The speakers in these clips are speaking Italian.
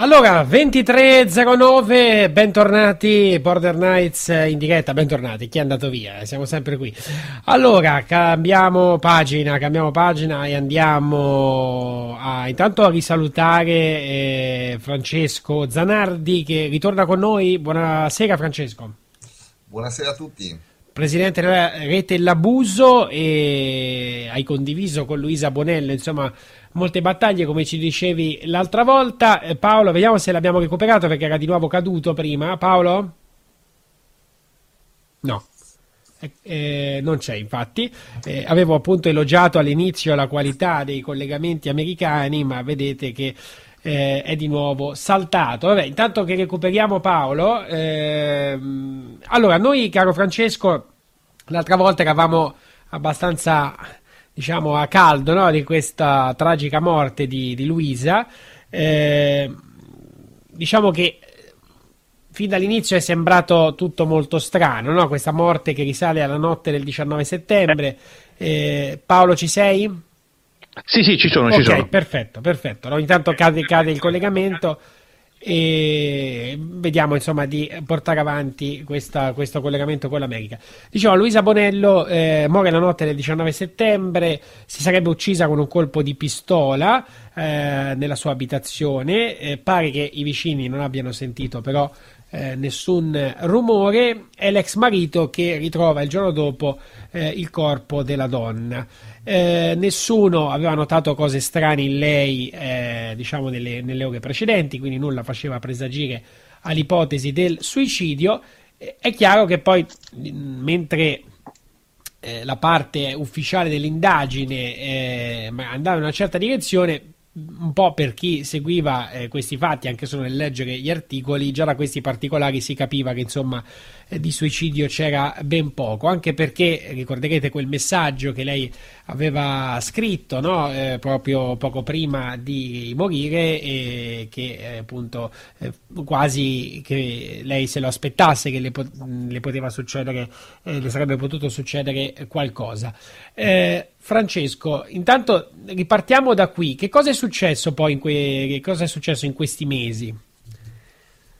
Allora, 23.09, bentornati, Border Nights in diretta, bentornati, chi è andato via? Siamo sempre qui. Allora, cambiamo pagina, cambiamo pagina e andiamo a, intanto a risalutare eh, Francesco Zanardi che ritorna con noi. Buonasera Francesco. Buonasera a tutti. Presidente della Rete L'Abuso e hai condiviso con Luisa Bonello, insomma molte battaglie come ci dicevi l'altra volta. Eh, Paolo, vediamo se l'abbiamo recuperato perché era di nuovo caduto prima. Paolo? No. Eh, eh, non c'è infatti eh, avevo appunto elogiato all'inizio la qualità dei collegamenti americani ma vedete che eh, è di nuovo saltato Vabbè, intanto che recuperiamo Paolo ehm, allora noi caro Francesco l'altra volta eravamo abbastanza diciamo, a caldo no? di questa tragica morte di, di Luisa. Eh, diciamo che fin dall'inizio è sembrato tutto molto strano, no? questa morte che risale alla notte del 19 settembre. Eh, Paolo, ci sei? Sì, sì, ci sono, okay, ci sono. perfetto, perfetto. No? Intanto cade, cade il collegamento e vediamo insomma di portare avanti questa, questo collegamento con l'America. Dicevo, Luisa Bonello eh, muore la notte del 19 settembre, si sarebbe uccisa con un colpo di pistola eh, nella sua abitazione, eh, pare che i vicini non abbiano sentito però eh, nessun rumore, è l'ex marito che ritrova il giorno dopo eh, il corpo della donna. Eh, nessuno aveva notato cose strane in lei, eh, diciamo, nelle, nelle, ore precedenti, quindi nulla faceva presagire all'ipotesi del suicidio. Eh, è chiaro che poi, mentre eh, la parte ufficiale dell'indagine andava in una certa direzione, un po' per chi seguiva eh, questi fatti, anche solo nel leggere gli articoli, già da questi particolari si capiva che insomma eh, di suicidio c'era ben poco, anche perché ricorderete quel messaggio che lei aveva scritto no? eh, proprio poco prima di morire e che eh, appunto eh, quasi che lei se lo aspettasse che le, po- le poteva succedere, eh, le sarebbe potuto succedere qualcosa. Francesco, intanto ripartiamo da qui. Che cosa è successo poi in, que- successo in questi mesi?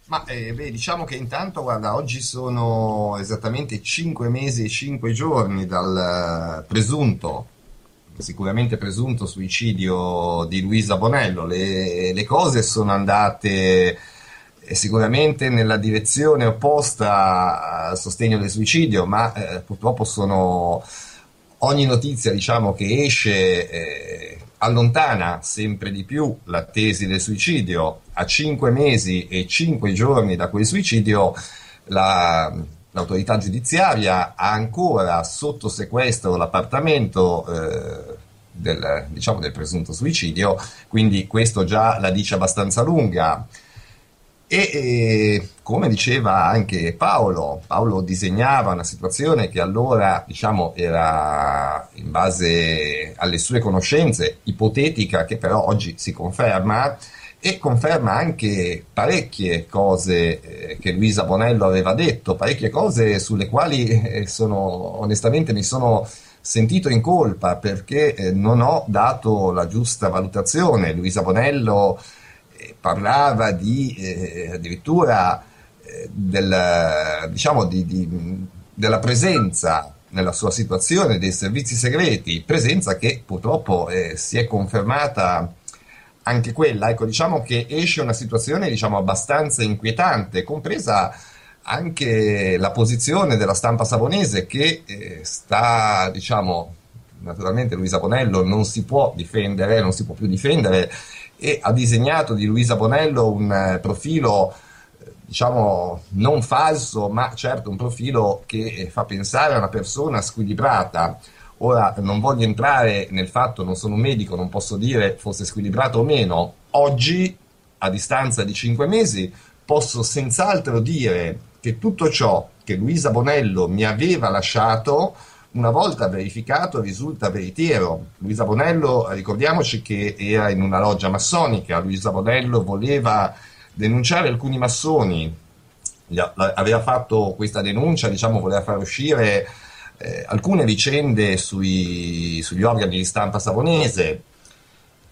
Ma eh, beh, diciamo che intanto, guarda, oggi sono esattamente 5 mesi e 5 giorni dal presunto, sicuramente presunto suicidio di Luisa Bonello. Le, le cose sono andate eh, sicuramente nella direzione opposta al sostegno del suicidio, ma eh, purtroppo sono ogni notizia diciamo, che esce eh, allontana sempre di più la tesi del suicidio. A cinque mesi e cinque giorni da quel suicidio la, l'autorità giudiziaria ha ancora sotto sequestro l'appartamento eh, del, diciamo, del presunto suicidio, quindi questo già la dice abbastanza lunga. E, come diceva anche Paolo, Paolo disegnava una situazione che allora diciamo, era in base alle sue conoscenze ipotetica, che però oggi si conferma e conferma anche parecchie cose eh, che Luisa Bonello aveva detto, parecchie cose sulle quali eh, sono, onestamente mi sono sentito in colpa perché eh, non ho dato la giusta valutazione. Luisa Bonello parlava di eh, addirittura eh, del, diciamo di, di, della presenza nella sua situazione dei servizi segreti, presenza che purtroppo eh, si è confermata anche quella. Ecco, diciamo che esce una situazione diciamo, abbastanza inquietante, compresa anche la posizione della stampa savonese che eh, sta, diciamo, naturalmente Luisa Bonello non si può difendere, non si può più difendere e ha disegnato di Luisa Bonello un eh, profilo eh, diciamo non falso, ma certo un profilo che eh, fa pensare a una persona squilibrata. Ora non voglio entrare nel fatto, non sono un medico, non posso dire fosse squilibrato o meno. Oggi, a distanza di cinque mesi, posso senz'altro dire che tutto ciò che Luisa Bonello mi aveva lasciato una volta verificato risulta veritiero. Luisa Bonello, ricordiamoci che era in una loggia massonica, Luisa Bonello voleva denunciare alcuni massoni, aveva fatto questa denuncia, diciamo, voleva far uscire eh, alcune vicende sui, sugli organi di stampa savonese,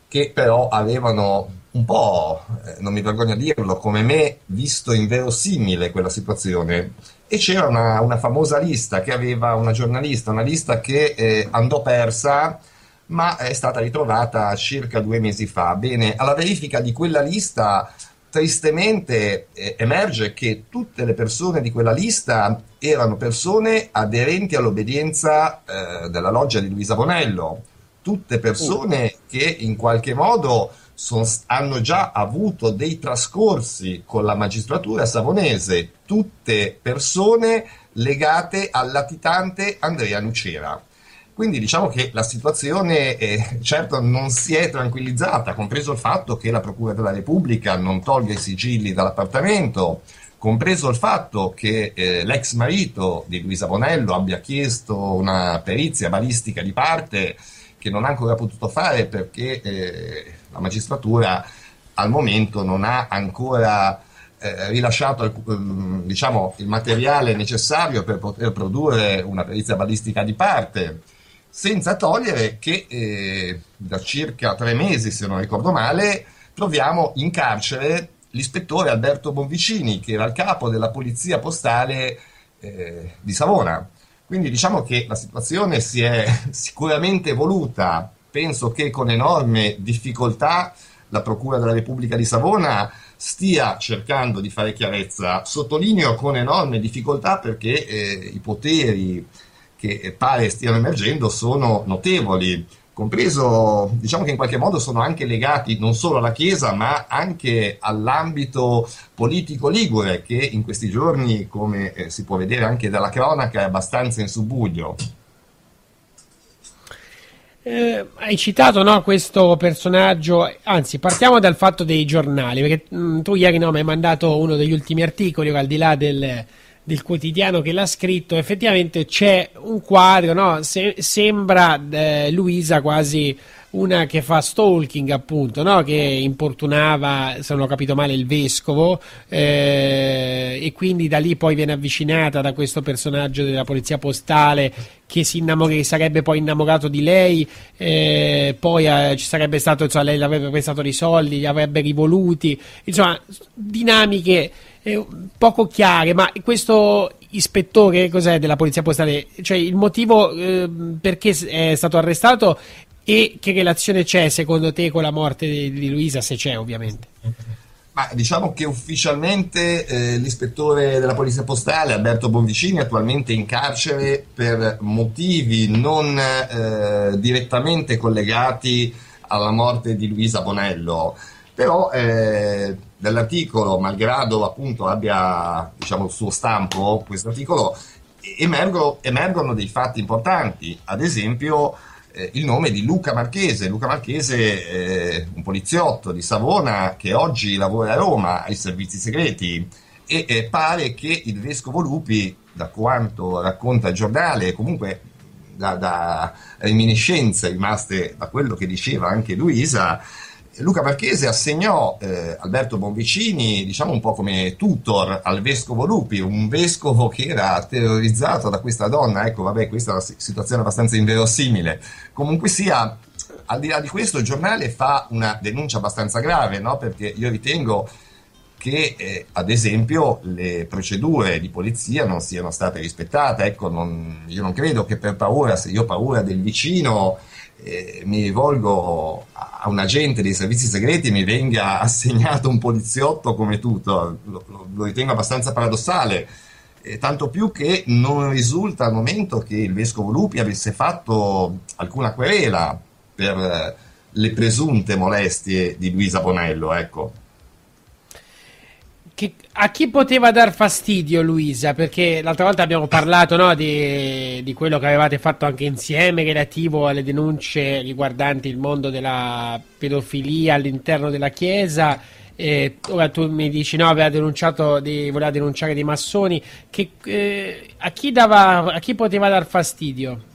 che però avevano un po', eh, non mi vergogno a dirlo, come me, visto inverosimile quella situazione. E c'era una, una famosa lista che aveva una giornalista, una lista che eh, andò persa, ma è stata ritrovata circa due mesi fa. Bene, alla verifica di quella lista tristemente eh, emerge che tutte le persone di quella lista erano persone aderenti all'obbedienza eh, della loggia di Luisa Bonello, tutte persone uh. che in qualche modo son, hanno già avuto dei trascorsi con la magistratura savonese, tutte persone legate al latitante Andrea Nucera. Quindi diciamo che la situazione eh, certo non si è tranquillizzata, compreso il fatto che la Procura della Repubblica non toglie i sigilli dall'appartamento, compreso il fatto che eh, l'ex marito di Luisa Bonello abbia chiesto una perizia balistica di parte che non ha ancora potuto fare perché eh, la magistratura al momento non ha ancora eh, rilasciato ehm, diciamo, il materiale necessario per poter produrre una perizia balistica di parte senza togliere che eh, da circa tre mesi, se non ricordo male, troviamo in carcere l'ispettore Alberto Bonvicini, che era il capo della polizia postale eh, di Savona. Quindi diciamo che la situazione si è sicuramente evoluta, penso che con enorme difficoltà la Procura della Repubblica di Savona stia cercando di fare chiarezza, sottolineo con enorme difficoltà perché eh, i poteri che pare stiano emergendo sono notevoli, compreso, diciamo che in qualche modo sono anche legati non solo alla Chiesa, ma anche all'ambito politico ligure, che in questi giorni, come eh, si può vedere anche dalla cronaca, è abbastanza in subbuglio. Eh, hai citato no, questo personaggio, anzi partiamo dal fatto dei giornali, perché mh, mm, tu ieri no, mi hai mandato uno degli ultimi articoli, al di là del, del quotidiano che l'ha scritto, effettivamente c'è un quadro, no? Se, sembra eh, Luisa quasi una che fa stalking, appunto, no? che importunava, se non ho capito male, il vescovo, eh, e quindi da lì poi viene avvicinata da questo personaggio della polizia postale che si innamora, che sarebbe poi innamorato di lei, eh, poi eh, ci sarebbe stato, insomma, lei le avrebbe prestato dei soldi, li avrebbe rivoluti, insomma, dinamiche eh, poco chiare, ma questo ispettore cos'è della polizia postale? Cioè il motivo eh, perché è stato arrestato e che relazione c'è secondo te con la morte di, Luisa, se c'è ovviamente? Ma diciamo che ufficialmente eh, l'ispettore della polizia postale Alberto Bonvicini è attualmente in carcere per motivi non eh, direttamente collegati alla morte di Luisa Bonello però eh, dall'articolo, malgrado appunto abbia diciamo, il suo stampo, questo articolo, emergo, emergono dei fatti importanti, ad esempio eh, il nome di Luca Marchese, Luca Marchese eh, un poliziotto di Savona che oggi lavora a Roma ai servizi segreti e eh, pare che il vescovo Lupi, da quanto racconta il giornale, comunque da, da reminiscenze rimaste da quello che diceva anche Luisa, Luca Marchese assegnò eh, Alberto Bonvicini, diciamo un po' come tutor al vescovo Lupi, un vescovo che era terrorizzato da questa donna. Ecco, vabbè, questa è una situazione abbastanza inverosimile. Comunque sia, al di là di questo, il giornale fa una denuncia abbastanza grave, no? perché io ritengo che, eh, ad esempio, le procedure di polizia non siano state rispettate. Ecco, non, io non credo che per paura, se io ho paura del vicino eh, mi rivolgo a un agente dei servizi segreti e mi venga assegnato un poliziotto come tutto, lo, lo, ritengo abbastanza paradossale. Eh, tanto più che non risulta al momento che il vescovo Lupi avesse fatto alcuna querela per eh, le presunte molestie di Luisa Bonello, ecco. Che, a chi poteva dar fastidio Luisa? Perché l'altra volta abbiamo parlato no, di, di, quello che avevate fatto anche insieme relativo alle denunce riguardanti il mondo della pedofilia all'interno della Chiesa. E ora tu mi dici no, aveva denunciato di, voleva denunciare dei massoni. Che, eh, a, chi dava, a chi poteva dar fastidio?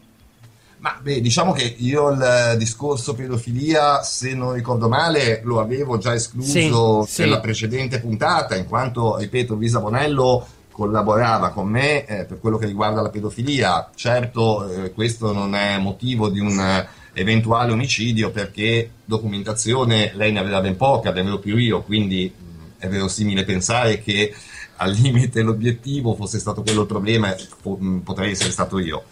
Ma beh, diciamo che io il discorso pedofilia, se non ricordo male, lo avevo già escluso sì, nella sì. precedente puntata, in quanto, ripeto, Luisa Bonello collaborava con me eh, per quello che riguarda la pedofilia. Certo, eh, questo non è motivo di un eventuale omicidio perché documentazione lei ne aveva ben poca, ne avevo più io, quindi è verosimile pensare che al limite l'obiettivo fosse stato quello il problema, potrei essere stato io.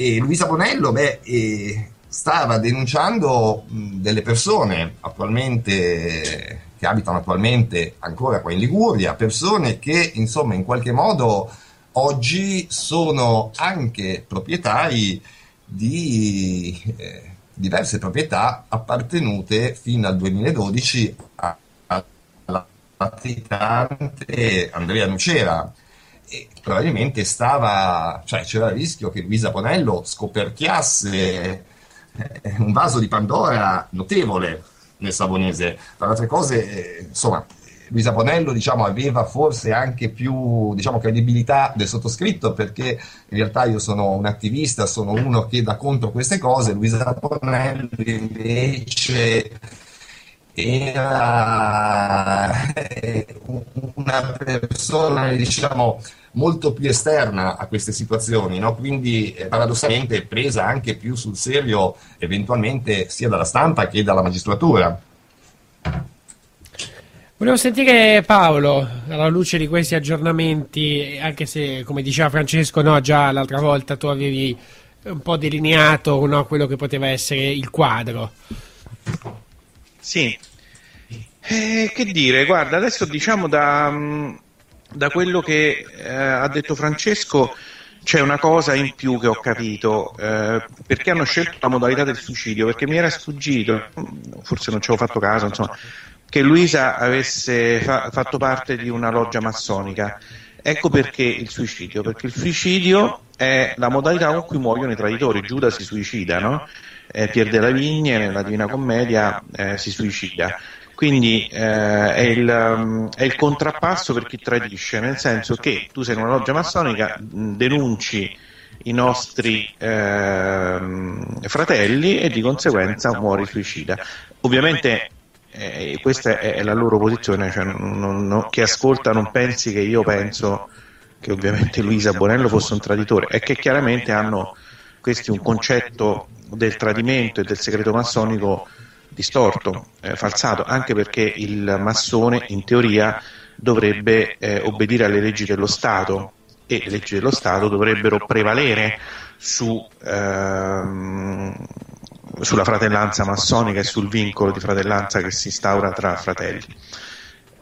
E Luisa Bonello, beh, eh, stava denunciando delle persone attualmente che abitano attualmente ancora qua in Liguria, persone che insomma in qualche modo oggi sono anche proprietari di eh, diverse proprietà appartenute fino al 2012 alla latitante Andrea Nucera e probabilmente stava, cioè c'era il rischio che Luisa Bonello scoperchiasse eh, un vaso di Pandora notevole nel Savonese. Tra le altre cose, eh, insomma, Luisa Bonello diciamo, aveva forse anche più diciamo, credibilità del sottoscritto perché in realtà io sono un attivista, sono uno che dà contro queste cose, Luisa Bonello invece era eh, una persona diciamo molto più esterna a queste situazioni, no? quindi eh, paradossalmente presa anche più sul serio eventualmente sia dalla stampa che dalla magistratura. Volevo sentire Paolo alla luce di questi aggiornamenti, anche se come diceva Francesco, no, già l'altra volta tu avevi un po' delineato no, quello che poteva essere il quadro. Sì, eh, che dire, guarda, adesso diciamo da, da quello che eh, ha detto Francesco c'è una cosa in più che ho capito, eh, perché hanno scelto la modalità del suicidio, perché mi era sfuggito, forse non ci avevo fatto caso, insomma, che Luisa avesse fa- fatto parte di una loggia massonica. Ecco perché il suicidio, perché il suicidio è la modalità con cui muoiono i traditori. Giuda si suicida, no? Eh, Pier della Vigne nella Divina Commedia eh, si suicida. Quindi eh, è, il, um, è, il, contrappasso per chi tradisce, nel senso che tu sei in una loggia massonica, denunci i nostri eh, fratelli e di conseguenza muori suicida. Ovviamente eh, questa è, la loro posizione, cioè non, non, chi ascolta non pensi che io penso che ovviamente Luisa Bonello fosse un traditore, è che chiaramente hanno questi un concetto del tradimento e del segreto massonico distorto, eh, falsato, anche perché il massone in teoria dovrebbe eh, obbedire alle leggi dello Stato e le leggi dello Stato dovrebbero prevalere su, ehm, sulla fratellanza massonica e sul vincolo di fratellanza che si instaura tra fratelli.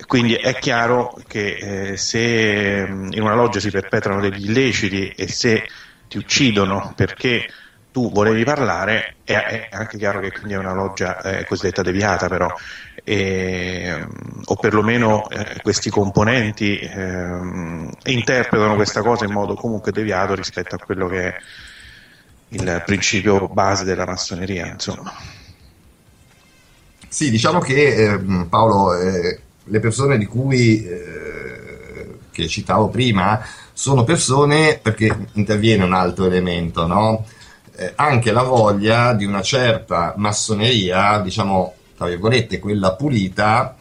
Quindi è chiaro che eh, se in una loggia si perpetrano degli illeciti e se ti uccidono perché tu volevi parlare, è, è anche chiaro che quindi è una loggia eh, cosiddetta deviata però, e, o perlomeno eh, questi componenti eh, interpretano questa cosa in modo comunque deviato rispetto a quello che è il principio base della massoneria, insomma. Sì, diciamo che eh, Paolo, eh, le persone di cui eh, che citavo prima sono persone perché interviene un altro elemento, no? Eh, anche la voglia di una certa massoneria, diciamo tra virgolette, quella pulita,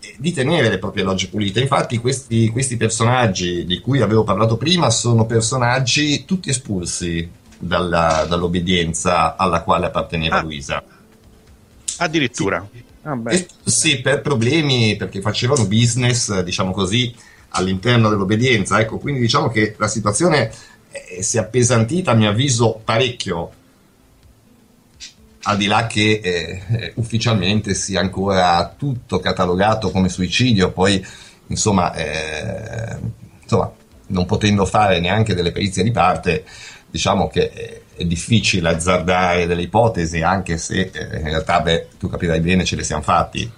eh, di tenere le proprie logge pulite. Infatti, questi, questi personaggi di cui avevo parlato prima sono personaggi tutti espulsi dalla, dall'obbedienza alla quale apparteneva ah, Luisa. Addirittura. Sì. Ah, sì, per problemi, perché facevano business, diciamo così, all'interno dell'obbedienza. Ecco, quindi diciamo che la situazione eh, si è appesantita, a mio avviso, parecchio. Al di là che eh, ufficialmente sia ancora tutto catalogato come suicidio, poi insomma, eh, insomma non potendo fare neanche delle perizie di parte, diciamo che è difficile azzardare delle ipotesi, anche se eh, in realtà, beh, tu capirai bene, ce le siamo fatti.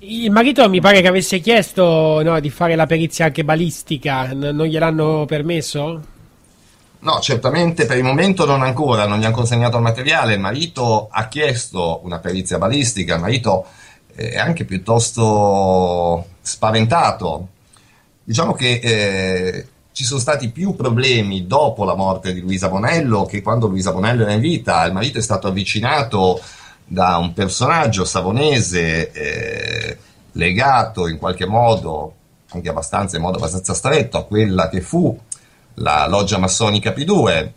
Il marito mi pare che avesse chiesto no, di fare la perizia anche balistica, N- non gliel'hanno permesso? No, certamente per il momento non ancora, non gli hanno consegnato il materiale. Il marito ha chiesto una perizia balistica, il marito è anche piuttosto spaventato. Diciamo che eh, ci sono stati più problemi dopo la morte di Luisa Bonello che quando Luisa Bonello era in vita. Il marito è stato avvicinato da un personaggio savonese eh, legato in qualche modo, anche abbastanza in modo abbastanza stretto, a quella che fu la loggia massonica P2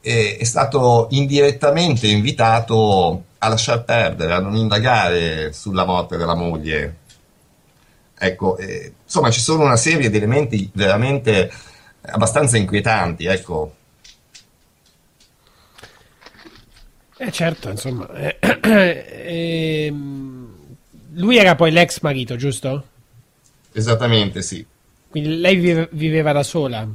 è stato indirettamente invitato a lasciar perdere, a non indagare sulla morte della moglie. Ecco, eh, insomma, ci sono una serie di elementi veramente abbastanza inquietanti, ecco. Eh certo, insomma. Eh, eh, lui era poi l'ex marito, giusto? Esattamente, sì. Quindi lei vive, viveva da sola?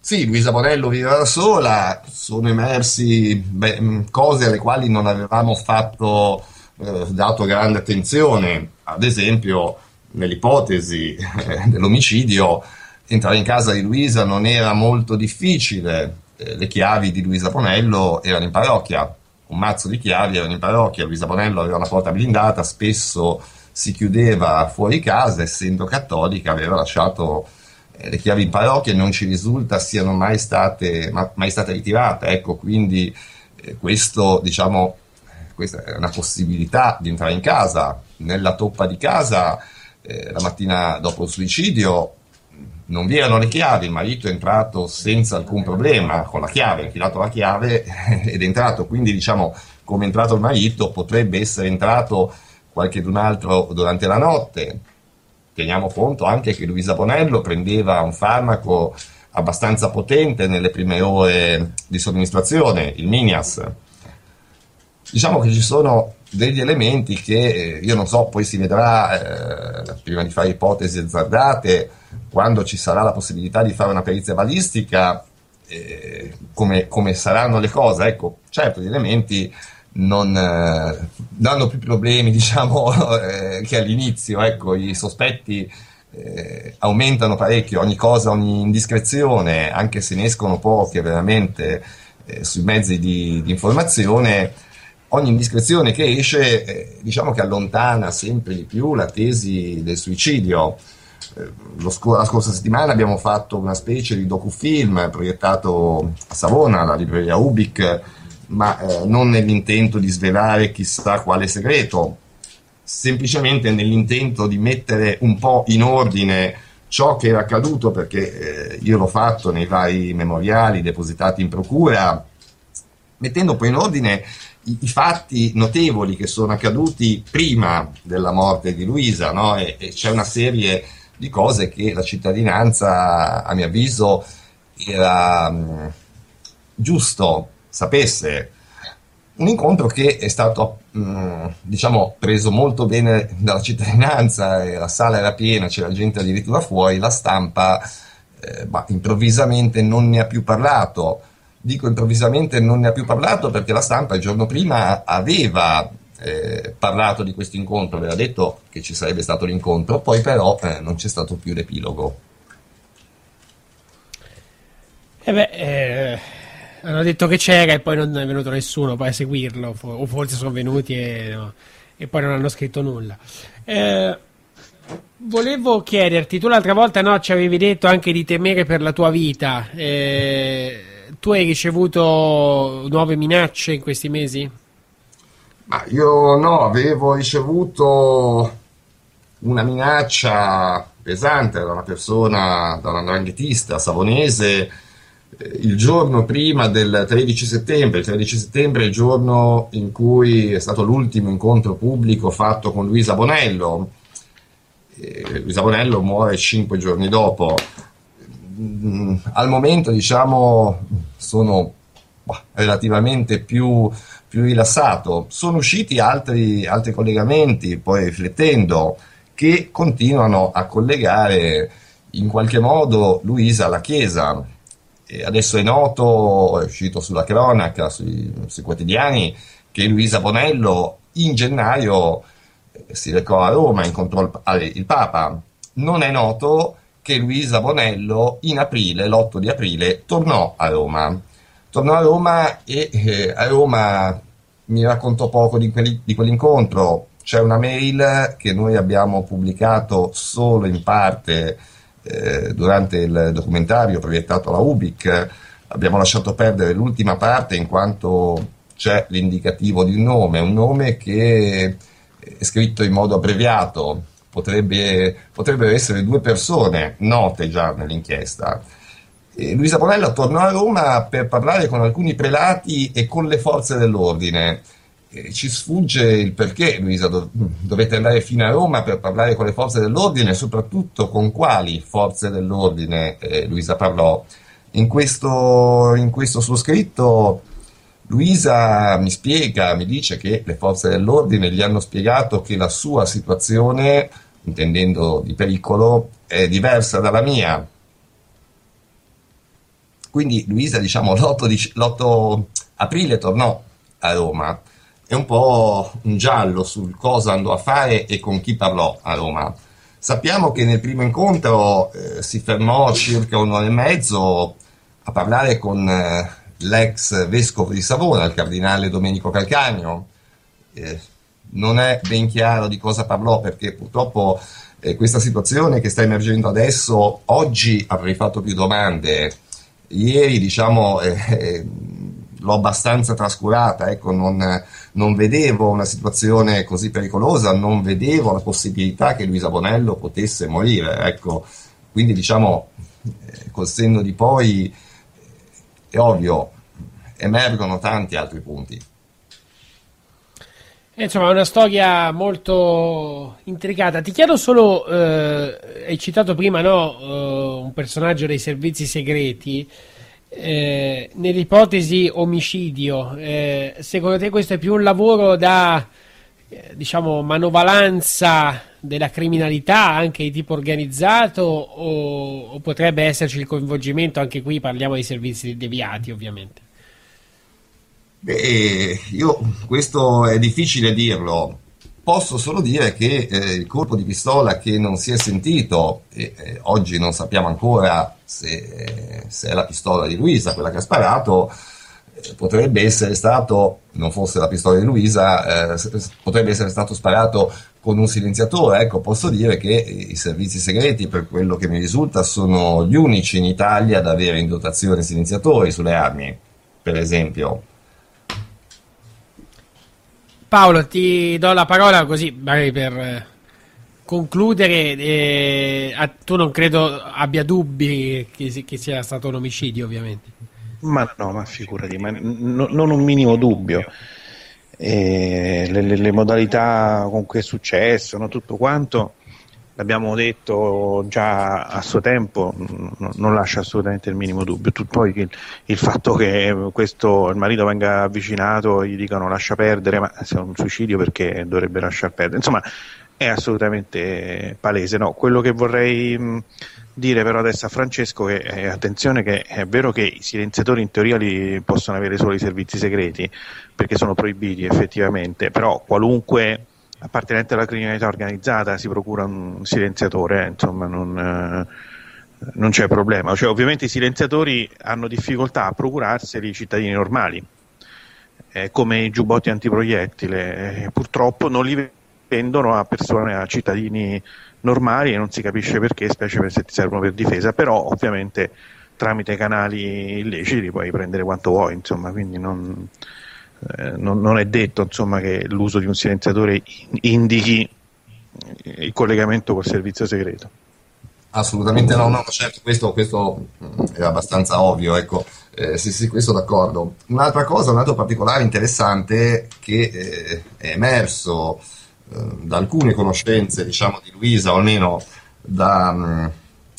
Sì, Luisa Bonello viveva da sola, sono emersi beh, cose alle quali non avevamo fatto, eh, dato grande attenzione, ad esempio nell'ipotesi eh, dell'omicidio entrare in casa di Luisa non era molto difficile, eh, le chiavi di Luisa Bonello erano in parrocchia, un mazzo di chiavi erano in parrocchia, Luisa Bonello aveva una porta blindata, spesso si chiudeva fuori casa, essendo cattolica aveva lasciato eh, le chiavi in parrocchia e non ci risulta siano mai state, ma, mai state ritirate, ecco, quindi eh, questo, diciamo, questa è una possibilità di entrare in casa, nella toppa di casa eh, la mattina dopo il suicidio non vi erano le chiavi, il marito è entrato senza alcun problema, con la chiave, ha infilato la chiave ed è entrato, quindi diciamo come è entrato il marito potrebbe essere entrato qualche d'un altro durante la notte, Teniamo conto anche che Luisa Bonello prendeva un farmaco abbastanza potente nelle prime ore di somministrazione, il Minias. Diciamo che ci sono degli elementi che eh, io non so, poi si vedrà eh, prima di fare ipotesi azzardate, quando ci sarà la possibilità di fare una perizia balistica, eh, come, come, saranno le cose. Ecco, certo, gli elementi non eh, danno più problemi diciamo eh, che all'inizio ecco i sospetti eh, aumentano parecchio ogni cosa ogni indiscrezione anche se ne escono poche veramente sui mezzi di, di, informazione ogni indiscrezione che esce eh, diciamo che allontana sempre di più la tesi del suicidio. Eh, sc- la scorsa settimana abbiamo fatto una specie di docufilm proiettato a Savona alla libreria Ubic ma eh, non nell'intento di svelare chissà quale segreto, semplicemente nell'intento di mettere un po' in ordine ciò che era accaduto, perché eh, io l'ho fatto nei vari memoriali depositati in procura, mettendo poi in ordine i, i fatti notevoli che sono accaduti prima della morte di Luisa, no? e, e c'è una serie di cose che la cittadinanza, a mio avviso, era mh, mm, giusto sapesse. Un incontro che è stato, mh, mm, diciamo, preso molto bene dalla cittadinanza, la sala era piena, c'era gente addirittura fuori, la stampa eh, improvvisamente non ne ha più parlato. Dico improvvisamente non ne ha più parlato perché la stampa il giorno prima aveva eh, parlato di questo incontro, aveva detto che ci sarebbe stato l'incontro, poi però eh, non c'è stato più l'epilogo. Eh beh, eh, hanno detto che c'era e poi non è venuto nessuno a seguirlo, o forse sono venuti e, no, e poi non hanno scritto nulla. Eh, volevo chiederti, tu l'altra volta no, ci avevi detto anche di temere per la tua vita. Eh, tu hai ricevuto nuove minacce in questi mesi? Ma io no, avevo ricevuto una minaccia pesante da una persona, da un andranghetista savonese il giorno prima del 13 settembre, il 13 settembre è il giorno in cui è stato l'ultimo incontro pubblico fatto con Luisa Bonello. Luisa Bonello muore cinque giorni dopo. Mm, al momento, diciamo, sono bah, relativamente più, più, rilassato. Sono usciti altri, altri collegamenti, poi riflettendo, che continuano a collegare in qualche modo Luisa alla Chiesa adesso è noto, è uscito sulla cronaca, sui, sui quotidiani, che Luisa Bonello in gennaio eh, si recò a Roma, incontrò il, il Papa. Non è noto che Luisa Bonello in aprile, l'8 di aprile, tornò a Roma. Tornò a Roma e eh, a Roma mi raccontò poco di, quelli, di, quell'incontro. C'è una mail che noi abbiamo pubblicato solo in parte eh, durante il documentario proiettato alla Ubic abbiamo lasciato perdere l'ultima parte in quanto c'è l'indicativo di un nome, un nome che è scritto in modo abbreviato, potrebbe, potrebbero essere due persone note già nell'inchiesta. E Luisa Bonello tornò a Roma per parlare con alcuni prelati e con le forze dell'ordine. Ci sfugge il perché, Luisa, dov- dovete andare fino a Roma per parlare con le forze dell'ordine soprattutto con quali forze dell'ordine eh, Luisa parlò. In questo, in questo suo scritto Luisa mi spiega, mi dice che le forze dell'ordine gli hanno spiegato che la sua situazione, intendendo di pericolo, è diversa dalla mia. Quindi Luisa, diciamo, l'8, l'8 aprile tornò a Roma. È un po' un giallo sul cosa andò a fare e con chi parlò a Roma. Sappiamo che nel primo incontro eh, si fermò circa un'ora e mezzo a parlare con eh, l'ex vescovo di Savona, il cardinale Domenico Calcagno. Eh, non è ben chiaro di cosa parlò perché purtroppo eh, questa situazione che sta emergendo adesso, oggi avrei fatto più domande, ieri diciamo eh, eh l'ho abbastanza trascurata, ecco, non, non, vedevo una situazione così pericolosa, non vedevo la possibilità che Luisa Bonello potesse morire, ecco, quindi diciamo eh, col senno di poi è ovvio, emergono tanti altri punti. Eh, insomma, è una storia molto intricata. Ti chiedo solo, eh, hai citato prima no, uh, un personaggio dei servizi segreti. Eh, nell'ipotesi omicidio, eh, secondo te questo è più un lavoro da eh, diciamo manovalanza della criminalità anche di tipo organizzato o, o, potrebbe esserci il coinvolgimento anche qui parliamo di servizi deviati ovviamente Beh, io questo è difficile dirlo posso solo dire che eh, il colpo di pistola che non si è sentito e eh, oggi non sappiamo ancora se, se, è la pistola di Luisa quella che ha sparato potrebbe essere stato, non fosse la pistola di Luisa, eh, potrebbe essere stato sparato con un silenziatore. Ecco, posso dire che i servizi segreti, per quello che mi risulta, sono gli unici in Italia ad avere in dotazione silenziatori sulle armi, per esempio. Paolo, ti do la parola così, magari per eh, concludere. Eh, tu non credo abbia dubbi che, che sia stato un omicidio, ovviamente. Ma no, ma figurati, ma n- non un minimo dubbio. Le, le, le, modalità con cui è successo, no, tutto quanto, l'abbiamo detto già a suo tempo, n- non lascia assolutamente il minimo dubbio. Tu, poi il, il, fatto che questo, il marito venga avvicinato, gli dicano lascia perdere, ma se è un suicidio perché dovrebbe lasciar perdere? Insomma, è assolutamente palese. No? Quello che vorrei mh, dire però adesso a Francesco che eh, attenzione che è vero che i silenziatori in teoria li possono avere solo i servizi segreti perché sono proibiti effettivamente, però qualunque appartenente alla criminalità organizzata si procura un silenziatore, eh, insomma non, eh, non, c'è problema. Cioè, ovviamente i silenziatori hanno difficoltà a procurarseli i cittadini normali, eh, come i giubbotti antiproiettile, purtroppo non li vendono a persone, a cittadini normali e non si capisce perché, specie se ti servono per difesa, però ovviamente tramite canali illeciti puoi prendere quanto vuoi, insomma, quindi non, eh, non, non è detto insomma, che l'uso di un silenziatore indichi il collegamento col servizio segreto. Assolutamente no, no, certo, questo, questo mm, è abbastanza ovvio, ecco, eh, sì, sì, questo d'accordo. Un'altra cosa, un altro particolare interessante che eh, è emerso eh, da alcune conoscenze diciamo, di Luisa, o almeno da mh,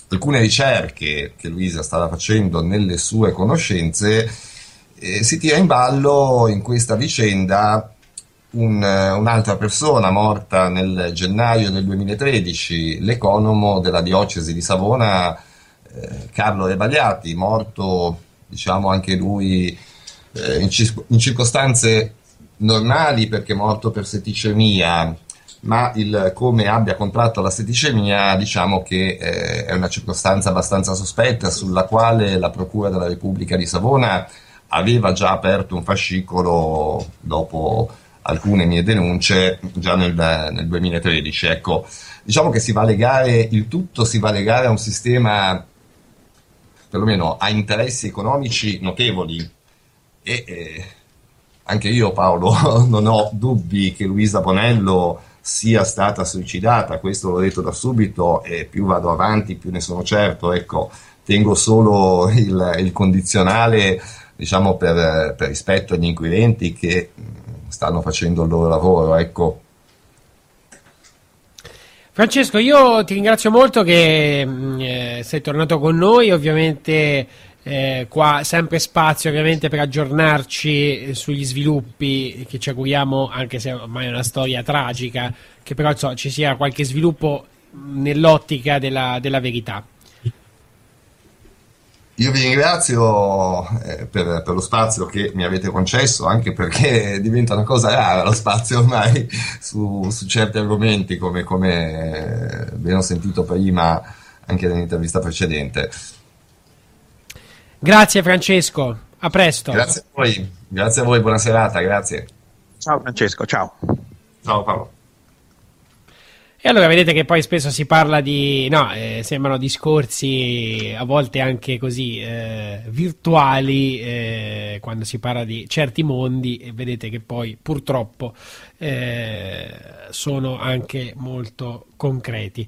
alcune ricerche che Luisa stava facendo nelle sue conoscenze, eh, si tira in ballo in questa vicenda un, un'altra persona morta nel gennaio del 2013, l'economo della diocesi di Savona, eh, Carlo Rebagliati, morto diciamo anche lui eh, in, in circostanze normali perché morto per setticemia, ma il come abbia contratto la setticemia diciamo che eh, è una circostanza abbastanza sospetta sulla quale la Procura della Repubblica di Savona aveva già aperto un fascicolo dopo alcune mie denunce già nel, nel 2013. Ecco, diciamo che si va a legare, il tutto si va a legare a un sistema, perlomeno a interessi economici notevoli. E eh, anche io Paolo non ho dubbi che Luisa Bonello sia stata suicidata, questo l'ho detto da subito e più vado avanti più ne sono certo, ecco, tengo solo il, il condizionale diciamo per, per, rispetto agli inquirenti che stanno facendo il loro lavoro, ecco. Francesco, io ti ringrazio molto che eh, sei tornato con noi, ovviamente eh, qua sempre spazio ovviamente per aggiornarci sugli sviluppi che ci auguriamo, anche se ormai è una storia tragica, che però insomma, ci sia qualche sviluppo nell'ottica della, della verità. Io vi ringrazio eh, per, per, lo spazio che mi avete concesso, anche perché diventa una cosa rara lo spazio ormai su, su certi argomenti, come, come abbiamo sentito prima anche nell'intervista precedente. Grazie Francesco, a presto. Grazie a voi, grazie a voi, buona serata, grazie. Ciao Francesco, ciao. Ciao Paolo. E allora vedete che poi spesso si parla di, no, eh, sembrano discorsi a volte anche così eh, virtuali eh, quando si parla di certi mondi e vedete che poi purtroppo eh, sono anche molto concreti.